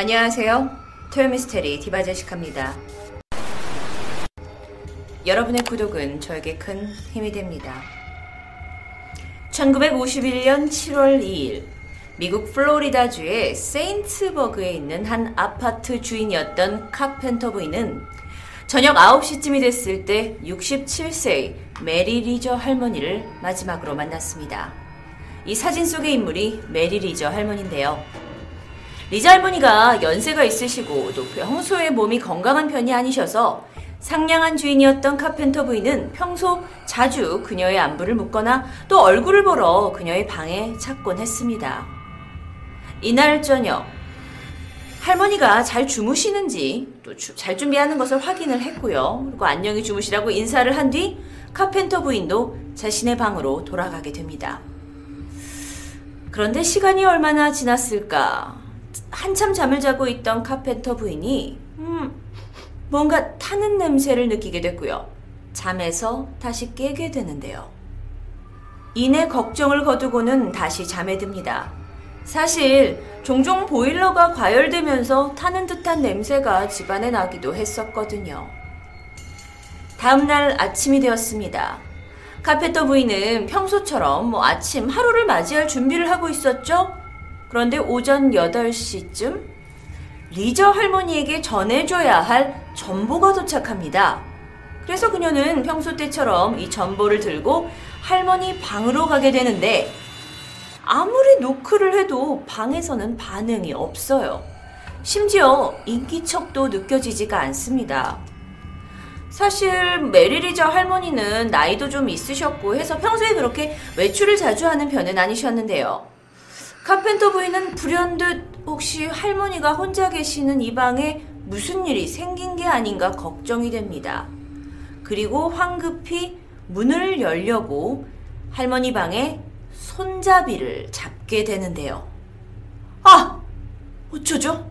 안녕하세요. 토요미스테리 디바제시카입니다. 여러분의 구독은 저에게 큰 힘이 됩니다. 1951년 7월 2일 미국 플로리다주의 세인트버그에 있는 한 아파트 주인이었던 카펜터 부인은 저녁 9시쯤이 됐을 때 67세의 메리 리저 할머니를 마지막으로 만났습니다. 이 사진 속의 인물이 메리 리저 할머니인데요. 리저 할머니가 연세가 있으시고 또 평소에 몸이 건강한 편이 아니셔서 상냥한 주인이었던 카펜터 부인은 평소 자주 그녀의 안부를 묻거나 또 얼굴을 보러 그녀의 방에 찾곤 했습니다. 이날 저녁 할머니가 잘 주무시는지 또 잘 준비하는 것을 확인을 했고요. 그리고 안녕히 주무시라고 인사를 한 뒤 카펜터 부인도 자신의 방으로 돌아가게 됩니다. 그런데 시간이 얼마나 지났을까? 한참 잠을 자고 있던 카펜터 부인이 음, 뭔가 타는 냄새를 느끼게 됐고요. 잠에서 다시 깨게 되는데요. 이내 걱정을 거두고는 다시 잠에 듭니다. 사실 종종 보일러가 과열되면서 타는 듯한 냄새가 집안에 나기도 했었거든요. 다음날 아침이 되었습니다. 카페터 부인은 평소처럼 뭐 아침 하루를 맞이할 준비를 하고 있었죠? 그런데 오전 8시쯤 리저 할머니에게 전해줘야 할 전보가 도착합니다. 그래서 그녀는 평소 때처럼 이 전보를 들고 할머니 방으로 가게 되는데 아무리 노크를 해도 방에서는 반응이 없어요. 심지어 인기척도 느껴지지가 않습니다. 사실 메리리저 할머니는 나이도 좀 있으셨고 해서 평소에 그렇게 외출을 자주 하는 편은 아니셨는데요. 카펜터 부인은 불현듯 혹시 할머니가 혼자 계시는 이 방에 무슨 일이 생긴 게 아닌가 걱정이 됩니다. 그리고 황급히 문을 열려고 할머니 방에 손잡이를 잡게 되는데요. 아! 어쩌죠?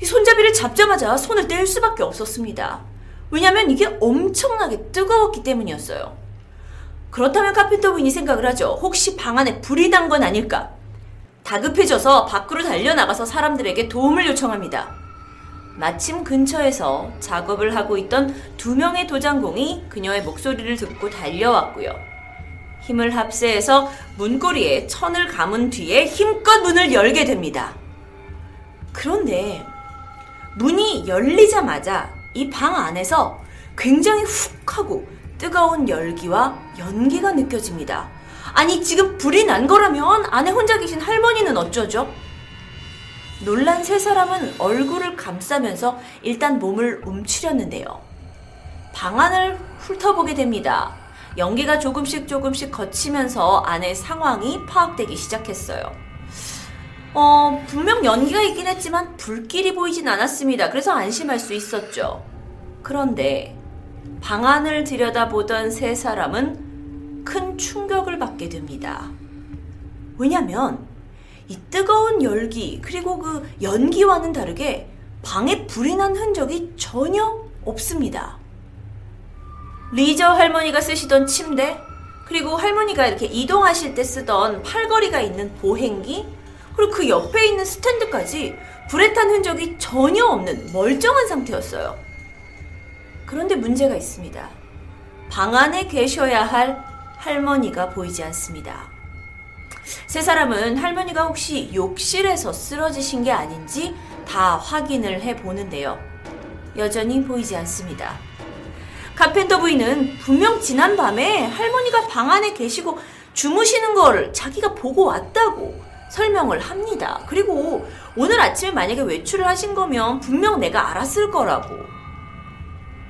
이 손잡이를 잡자마자 손을 뗄 수밖에 없었습니다. 왜냐면 이게 엄청나게 뜨거웠기 때문이었어요. 그렇다면 카펜터 부인이 생각을 하죠. 혹시 방 안에 불이 난 건 아닐까? 다급해져서 밖으로 달려나가서 사람들에게 도움을 요청합니다. 마침 근처에서 작업을 하고 있던 두 명의 도장공이 그녀의 목소리를 듣고 달려왔고요. 힘을 합세해서 문고리에 천을 감은 뒤에 힘껏 문을 열게 됩니다. 그런데 문이 열리자마자 이 방 안에서 굉장히 훅 하고 뜨거운 열기와 연기가 느껴집니다. 아니, 지금 불이 난 거라면 안에 혼자 계신 할머니는 어쩌죠? 놀란 세 사람은 얼굴을 감싸면서 일단 몸을 움츠렸는데요. 방 안을 훑어보게 됩니다. 연기가 조금씩 조금씩 거치면서 안의 상황이 파악되기 시작했어요. 어, 분명 연기가 있긴 했지만 불길이 보이진 않았습니다. 그래서 안심할 수 있었죠. 그런데 방 안을 들여다보던 세 사람은 큰 충격을 받게 됩니다. 왜냐면 이 뜨거운 열기 그리고 그 연기와는 다르게 방에 불이 난 흔적이 전혀 없습니다. 리저 할머니가 쓰시던 침대 그리고 할머니가 이렇게 이동하실 때 쓰던 팔걸이가 있는 보행기 그리고 그 옆에 있는 스탠드까지 불에 탄 흔적이 전혀 없는 멀쩡한 상태였어요. 그런데 문제가 있습니다. 방 안에 계셔야 할 할머니가 보이지 않습니다. 세 사람은 할머니가 혹시 욕실에서 쓰러지신 게 아닌지 다 확인을 해 보는데요. 여전히 보이지 않습니다. 카펜터 부인은 분명 지난 밤에 할머니가 방 안에 계시고 주무시는 걸 자기가 보고 왔다고 설명을 합니다. 그리고 오늘 아침에 만약에 외출을 하신 거면 분명 내가 알았을 거라고.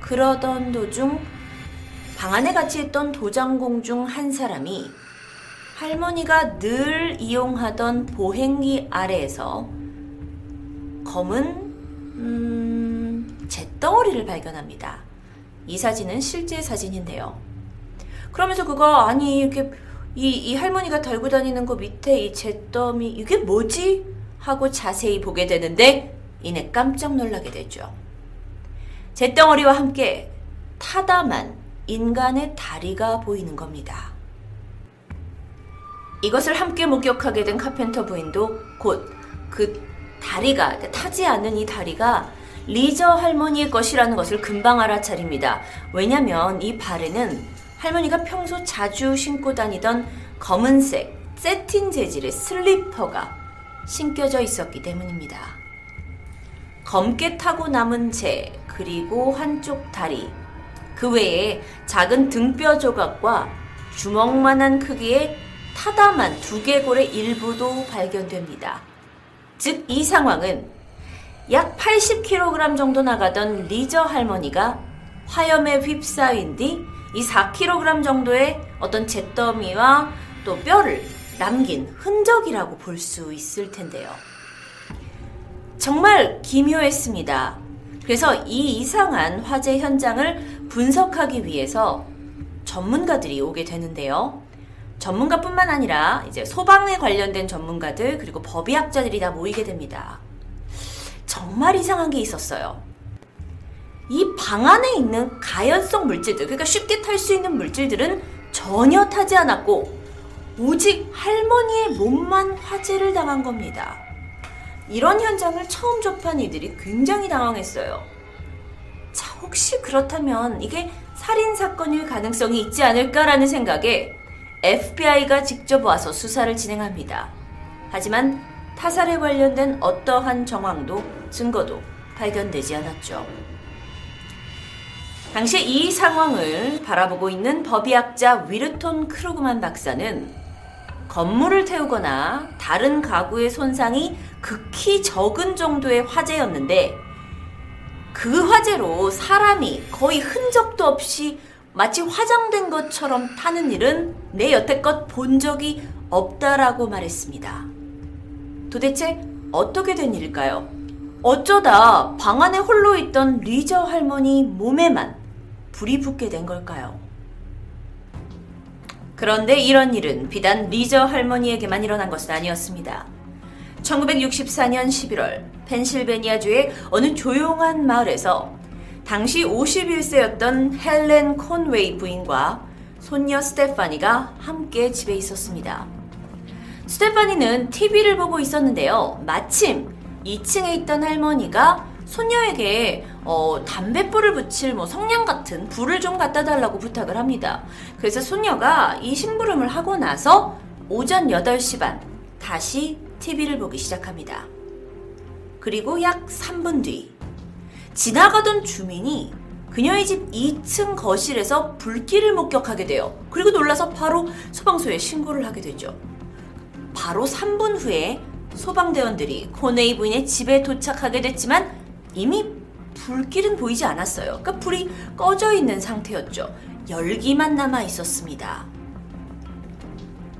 그러던 도중 방 안에 같이 있던 도장공 중 한 사람이 할머니가 늘 이용하던 보행기 아래에서 검은 음, 잿덩어리를 발견합니다. 이 사진은 실제 사진인데요. 그러면서 그거 아니 이렇게 이, 이 할머니가 달고 다니는 거 밑에 이 잿더미 이게 뭐지? 하고 자세히 보게 되는데 이내 깜짝 놀라게 되죠. 잿덩어리와 함께 타담한 인간의 다리가 보이는 겁니다. 이것을 함께 목격하게 된 카펜터 부인도 곧 그 다리가 타지 않는 이 다리가 리저 할머니의 것이라는 것을 금방 알아차립니다. 왜냐면 이 발에는 할머니가 평소 자주 신고 다니던 검은색 새틴 재질의 슬리퍼가 신겨져 있었기 때문입니다. 검게 타고 남은 채 그리고 한쪽 다리 그 외에 작은 등뼈 조각과 주먹만한 크기의 타담한 두개골의 일부도 발견됩니다. 즉, 이 상황은 약 80kg 정도 나가던 리저 할머니가 화염에 휩싸인 뒤 이 4kg 정도의 어떤 잿더미와 또 뼈를 남긴 흔적이라고 볼 수 있을 텐데요. 정말 기묘했습니다. 그래서 이 이상한 화재 현장을 분석하기 위해서 전문가들이 오게 되는데요. 전문가뿐만 아니라 이제 소방에 관련된 전문가들 그리고 법의학자들이 다 모이게 됩니다. 정말 이상한 게 있었어요. 이 방 안에 있는 가연성 물질들, 그러니까 쉽게 탈 수 있는 물질들은 전혀 타지 않았고, 오직 할머니의 몸만 화재를 당한 겁니다. 이런 현장을 처음 접한 이들이 굉장히 당황했어요. 자, 혹시 그렇다면 이게 살인 사건일 가능성이 있지 않을까라는 생각에 FBI가 직접 와서 수사를 진행합니다. 하지만 타살에 관련된 어떠한 정황도 증거도 발견되지 않았죠. 당시 이 상황을 바라보고 있는 법의학자 위르톤 크루그만 박사는 건물을 태우거나 다른 가구의 손상이 극히 적은 정도의 화재였는데 그 화재로 사람이 거의 흔적도 없이 마치 화장된 것처럼 타는 일은 내 여태껏 본 적이 없다라고 말했습니다. 도대체 어떻게 된 일일까요? 어쩌다 방 안에 홀로 있던 리저 할머니 몸에만 불이 붙게 된 걸까요? 그런데 이런 일은 비단 리저 할머니에게만 일어난 것은 아니었습니다. 1964년 11월 펜실베니아주의 어느 조용한 마을에서 당시 51세였던 헬렌 콘웨이 부인과 손녀 스테파니가 함께 집에 있었습니다. 스테파니는 TV를 보고 있었는데요. 마침 2층에 있던 할머니가 손녀에게 어, 담뱃불을 붙일 뭐 성냥 같은 불을 좀 갖다 달라고 부탁을 합니다. 그래서 손녀가 이 심부름을 하고 나서 오전 8시 반 다시 TV를 보기 시작합니다. 그리고 약 3분 뒤 지나가던 주민이 그녀의 집 2층 거실에서 불길을 목격하게 돼요. 그리고 놀라서 바로 소방서에 신고를 하게 되죠. 바로 3분 후에 소방대원들이 코네이 부인의 집에 도착하게 됐지만 이미 불길은 보이지 않았어요. 그러니까 불이 꺼져 있는 상태였죠. 열기만 남아 있었습니다.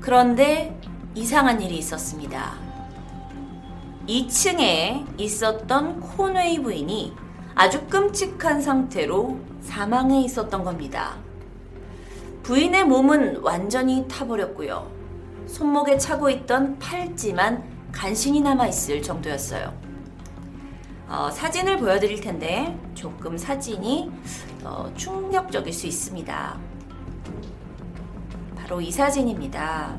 그런데 이상한 일이 있었습니다. 2층에 있었던 코네이 부인이 아주 끔찍한 상태로 사망해 있었던 겁니다. 부인의 몸은 완전히 타버렸고요. 손목에 차고 있던 팔찌만 간신히 남아있을 정도였어요. 어, 사진을 보여드릴 텐데 조금 사진이 어, 충격적일 수 있습니다. 바로 이 사진입니다.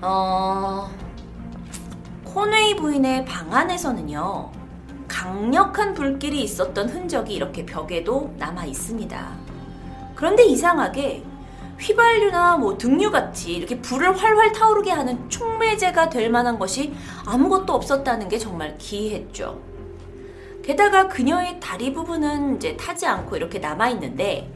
어, 코네이 부인의 방 안에서는요, 강력한 불길이 있었던 흔적이 이렇게 벽에도 남아 있습니다. 그런데 이상하게 휘발유나 뭐 등유 같이 이렇게 불을 활활 타오르게 하는 촉매제가 될 만한 것이 아무것도 없었다는 게 정말 기이했죠. 게다가 그녀의 다리 부분은 이제 타지 않고 이렇게 남아 있는데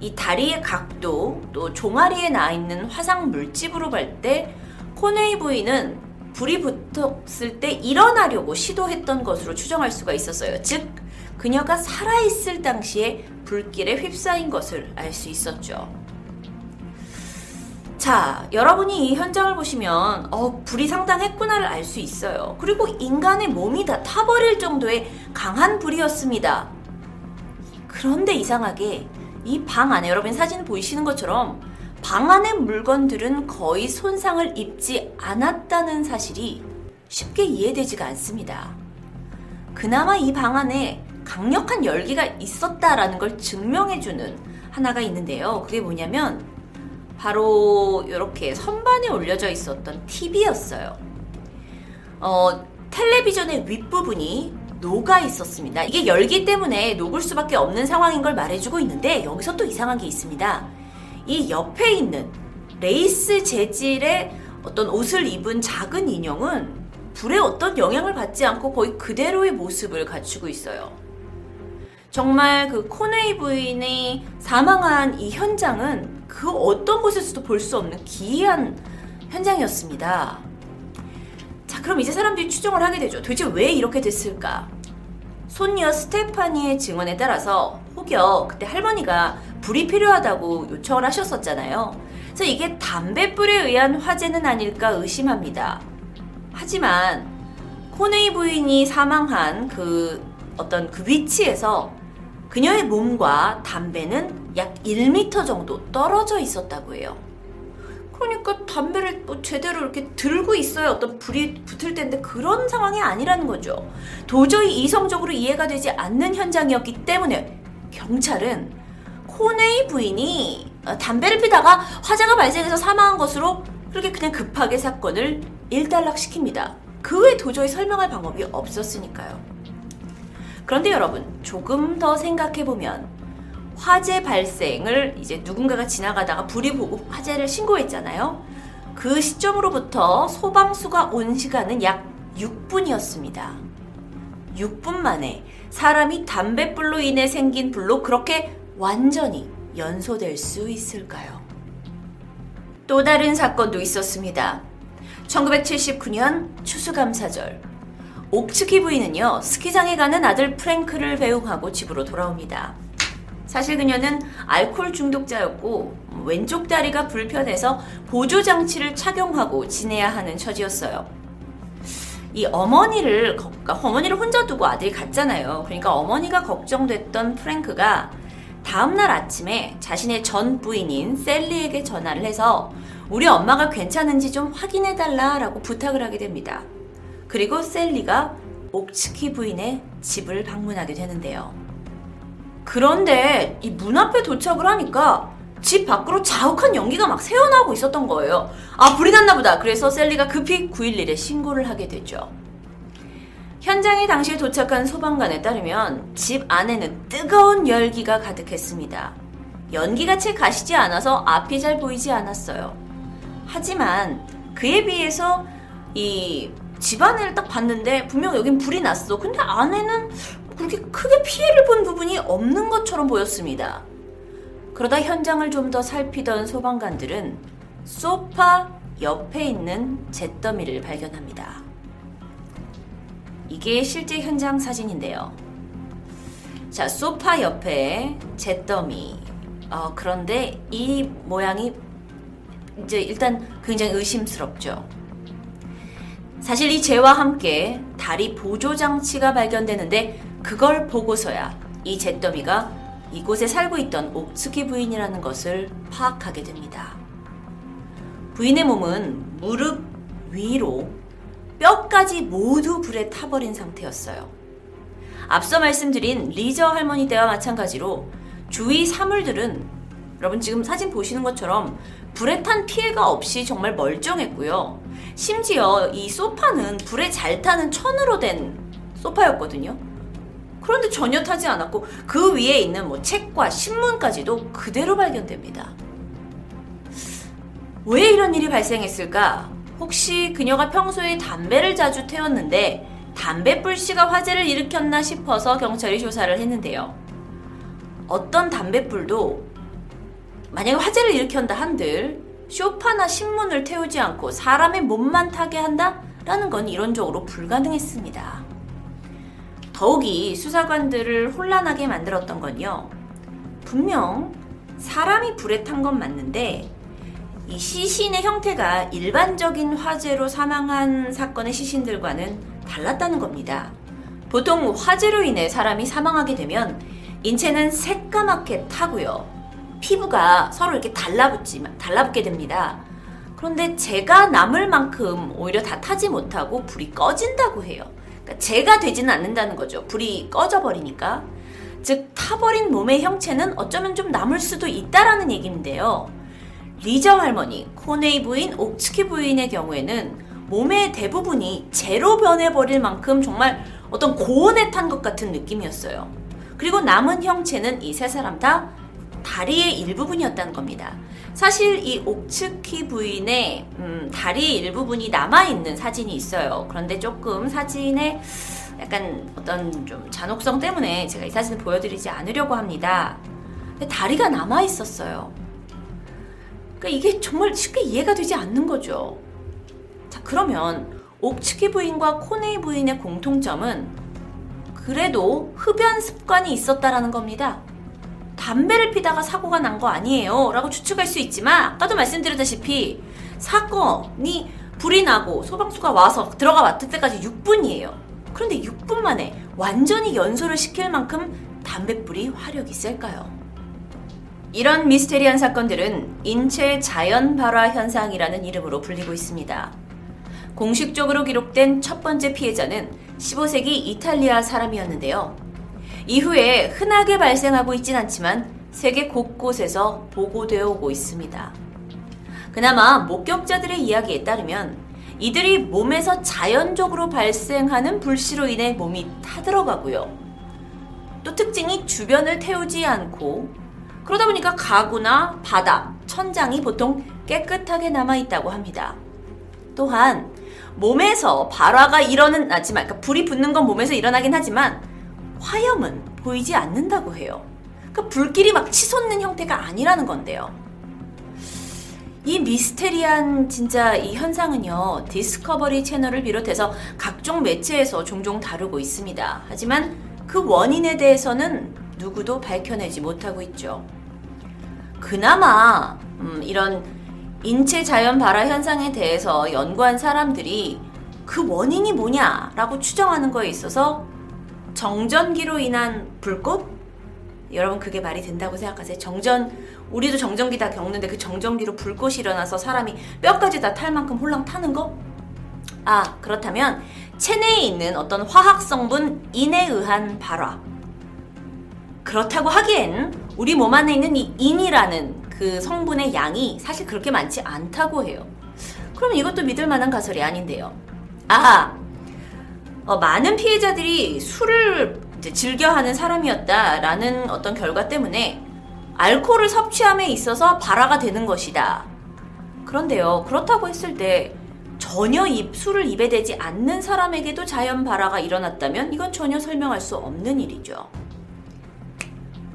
이 다리의 각도 또 종아리에 나 있는 화상 물집으로 볼 때 코네이 부인은 불이 붙었을 때 일어나려고 시도했던 것으로 추정할 수가 있었어요. 즉 그녀가 살아있을 당시에 불길에 휩싸인 것을 알 수 있었죠. 자, 여러분이 이 현장을 보시면 어, 불이 상당했구나를 알 수 있어요. 그리고 인간의 몸이 다 타버릴 정도의 강한 불이었습니다. 그런데 이상하게 이 방 안에 여러분 사진 보이시는 것처럼 방 안의 물건들은 거의 손상을 입지 않았다는 사실이 쉽게 이해되지가 않습니다. 그나마 이 방 안에 강력한 열기가 있었다라는 걸 증명해주는 하나가 있는데요. 그게 뭐냐면 바로 이렇게 선반에 올려져 있었던 TV였어요. 어, 텔레비전의 윗부분이 녹아 있었습니다. 이게 열기 때문에 녹을 수밖에 없는 상황인 걸 말해주고 있는데 여기서 또 이상한 게 있습니다. 이 옆에 있는 레이스 재질의 어떤 옷을 입은 작은 인형은 불에 어떤 영향을 받지 않고 거의 그대로의 모습을 갖추고 있어요. 정말 그 코네이 부인이 사망한 이 현장은 그 어떤 곳에서도 볼 수 없는 기이한 현장이었습니다. 자, 그럼 이제 사람들이 추정을 하게 되죠. 도대체 왜 이렇게 됐을까? 손녀 스테파니의 증언에 따라서 혹여 그때 할머니가 불이 필요하다고 요청을 하셨었잖아요. 그래서 이게 담뱃불에 의한 화재는 아닐까 의심합니다. 하지만 코네이 부인이 사망한 그 어떤 그 위치에서 그녀의 몸과 담배는 약 1m 정도 떨어져 있었다고 해요. 그러니까 담배를 뭐 제대로 이렇게 들고 있어야 어떤 불이 붙을 텐데 그런 상황이 아니라는 거죠. 도저히 이성적으로 이해가 되지 않는 현장이었기 때문에 경찰은 코네이 부인이 어, 담배를 피다가 화재가 발생해서 사망한 것으로 그렇게 그냥 급하게 사건을 일단락시킵니다. 그 외 도저히 설명할 방법이 없었으니까요. 그런데 여러분, 조금 더 생각해보면 화재 발생을 이제 누군가가 지나가다가 불이 보고 화재를 신고했잖아요. 그 시점으로부터 소방수가 온 시간은 약 6분이었습니다. 6분 만에 사람이 담뱃불로 인해 생긴 불로 그렇게 완전히 연소될 수 있을까요? 또 다른 사건도 있었습니다. 1979년 추수감사절. 옥츠키 부인은요, 스키장에 가는 아들 프랭크를 배웅하고 집으로 돌아옵니다. 사실 그녀는 알코올 중독자였고 왼쪽 다리가 불편해서 보조 장치를 착용하고 지내야 하는 처지였어요. 이 어머니를 그러니까 어머니를 혼자 두고 아들이 갔잖아요. 그러니까 어머니가 걱정됐던 프랭크가 다음날 아침에 자신의 전 부인인 셀리에게 전화를 해서 우리 엄마가 괜찮은지 좀 확인해 달라라고 부탁을 하게 됩니다. 그리고 셀리가 옥츠키 부인의 집을 방문하게 되는데요. 그런데 이 문 앞에 도착을 하니까 집 밖으로 자욱한 연기가 막 새어나오고 있었던 거예요. 아, 불이 났나 보다. 그래서 셀리가 급히 911에 신고를 하게 되죠. 현장에 당시에 도착한 소방관에 따르면 집 안에는 뜨거운 열기가 가득했습니다. 연기가 채 가시지 않아서 앞이 잘 보이지 않았어요. 하지만 그에 비해서 이 집안을 딱 봤는데 분명 여긴 불이 났어. 근데 안에는 그렇게 크게 피해를 본 부분이 없는 것처럼 보였습니다. 그러다 현장을 좀 더 살피던 소방관들은 소파 옆에 있는 잿더미를 발견합니다. 이게 실제 현장 사진인데요. 자, 소파 옆에 잿더미. 어, 그런데 이 모양이 이제 일단 굉장히 의심스럽죠. 사실 이 재와 함께 다리 보조 장치가 발견되는데 그걸 보고서야 이 잿더미가 이곳에 살고 있던 옥츠키 부인이라는 것을 파악하게 됩니다. 부인의 몸은 무릎 위로 뼈까지 모두 불에 타버린 상태였어요. 앞서 말씀드린 리저 할머니 때와 마찬가지로 주위 사물들은 여러분 지금 사진 보시는 것처럼 불에 탄 피해가 없이 정말 멀쩡했고요. 심지어 이 소파는 불에 잘 타는 천으로 된 소파였거든요. 그런데 전혀 타지 않았고 그 위에 있는 뭐 책과 신문까지도 그대로 발견됩니다. 왜 이런 일이 발생했을까? 혹시 그녀가 평소에 담배를 자주 태웠는데 담배불씨가 화재를 일으켰나 싶어서 경찰이 조사를 했는데요. 어떤 담배불도 만약에 화재를 일으켰다 한들 쇼파나 신문을 태우지 않고 사람의 몸만 타게 한다라는 건 이론적으로 불가능했습니다. 더욱이 수사관들을 혼란하게 만들었던 건요. 분명 사람이 불에 탄 건 맞는데 이 시신의 형태가 일반적인 화재로 사망한 사건의 시신들과는 달랐다는 겁니다. 보통 화재로 인해 사람이 사망하게 되면 인체는 새까맣게 타고요. 피부가 서로 이렇게 달라붙지, 달라붙게 됩니다. 그런데 제가 남을 만큼 오히려 다 타지 못하고 불이 꺼진다고 해요. 그러니까 제가 되지는 않는다는 거죠. 불이 꺼져버리니까. 즉, 타버린 몸의 형체는 어쩌면 좀 남을 수도 있다라는 얘기인데요. 리저 할머니, 코네이 부인, 옥츠키 부인의 경우에는 몸의 대부분이 제로 변해버릴 만큼 정말 어떤 고온에 탄 것 같은 느낌이었어요. 그리고 남은 형체는 이 세 사람 다 다리의 일부분이었다는 겁니다. 사실 이 옥츠키 부인의 음, 다리의 일부분이 남아있는 사진이 있어요. 그런데 조금 사진에 약간 어떤 좀 잔혹성 때문에 제가 이 사진을 보여드리지 않으려고 합니다. 근데 다리가 남아있었어요. 그러니까 이게 정말 쉽게 이해가 되지 않는 거죠. 자, 그러면 옥츠키 부인과 코네이 부인의 공통점은 그래도 흡연 습관이 있었다라는 겁니다. 담배를 피다가 사고가 난 거 아니에요. 라고 추측할 수 있지만, 아까도 말씀드렸다시피, 사건이 불이 나고 소방수가 와서 들어가 왔을 때까지 6분이에요. 그런데 6분 만에 완전히 연소를 시킬 만큼 담뱃불이 화력이 셀까요? 이런 미스테리한 사건들은 인체 자연 발화 현상이라는 이름으로 불리고 있습니다. 공식적으로 기록된 첫 번째 피해자는 15세기 이탈리아 사람이었는데요. 이후에 흔하게 발생하고 있진 않지만 세계 곳곳에서 보고되어 오고 있습니다. 그나마 목격자들의 이야기에 따르면 이들이 몸에서 자연적으로 발생하는 불씨로 인해 몸이 타들어가고요. 또 특징이 주변을 태우지 않고 그러다 보니까 가구나 바닥, 천장이 보통 깨끗하게 남아 있다고 합니다. 또한 몸에서 발화가 일어나지만 그러니까 불이 붙는 건 몸에서 일어나긴 하지만 화염은 보이지 않는다고 해요. 그러니까 불길이 막 치솟는 형태가 아니라는 건데요. 이 미스테리한 진짜 이 현상은요, 디스커버리 채널을 비롯해서 각종 매체에서 종종 다루고 있습니다. 하지만 그 원인에 대해서는 누구도 밝혀내지 못하고 있죠. 그나마, 음, 이런 인체 자연 발화 현상에 대해서 연구한 사람들이 그 원인이 뭐냐라고 추정하는 거에 있어서 정전기로 인한 불꽃? 여러분 그게 말이 된다고 생각하세요? 정전 우리도 정전기 다 겪는데 그 정전기로 불꽃이 일어나서 사람이 뼈까지 다 탈 만큼 홀랑 타는 거? 아 그렇다면 체내에 있는 어떤 화학 성분 인에 의한 발화 그렇다고 하기엔 우리 몸 안에 있는 이 인이라는 그 성분의 양이 사실 그렇게 많지 않다고 해요. 그럼 이것도 믿을 만한 가설이 아닌데요. 아, 어, 많은 피해자들이 술을 즐겨하는 사람이었다라는 어떤 결과 때문에 알코올을 섭취함에 있어서 발화가 되는 것이다. 그런데요, 그렇다고 했을 때 전혀 입, 술을 입에 대지 않는 사람에게도 자연 발화가 일어났다면 이건 전혀 설명할 수 없는 일이죠.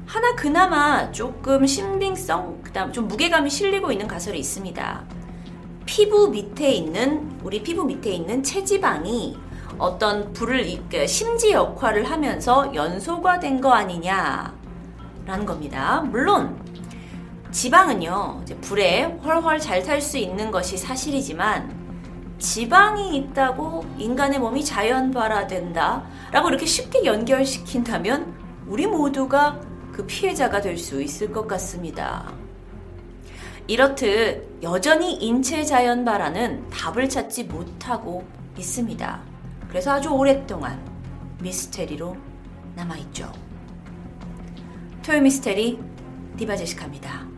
하나 그나마 조금 신빙성, 그다음 좀 무게감이 실리고 있는 가설이 있습니다. 피부 밑에 있는 우리 피부 밑에 있는 체지방이 어떤 불을 그 심지 역할을 하면서 연소가 된 거 아니냐라는 겁니다. 물론 지방은요 불에 훨훨 잘 탈 수 있는 것이 사실이지만 지방이 있다고 인간의 몸이 자연 발화된다라고 이렇게 쉽게 연결시킨다면 우리 모두가 그 피해자가 될 수 있을 것 같습니다. 이렇듯 여전히 인체 자연 발화는 답을 찾지 못하고 있습니다. 그래서 아주 오랫동안 미스테리로 남아있죠. 토요 미스테리 디바제시카입니다.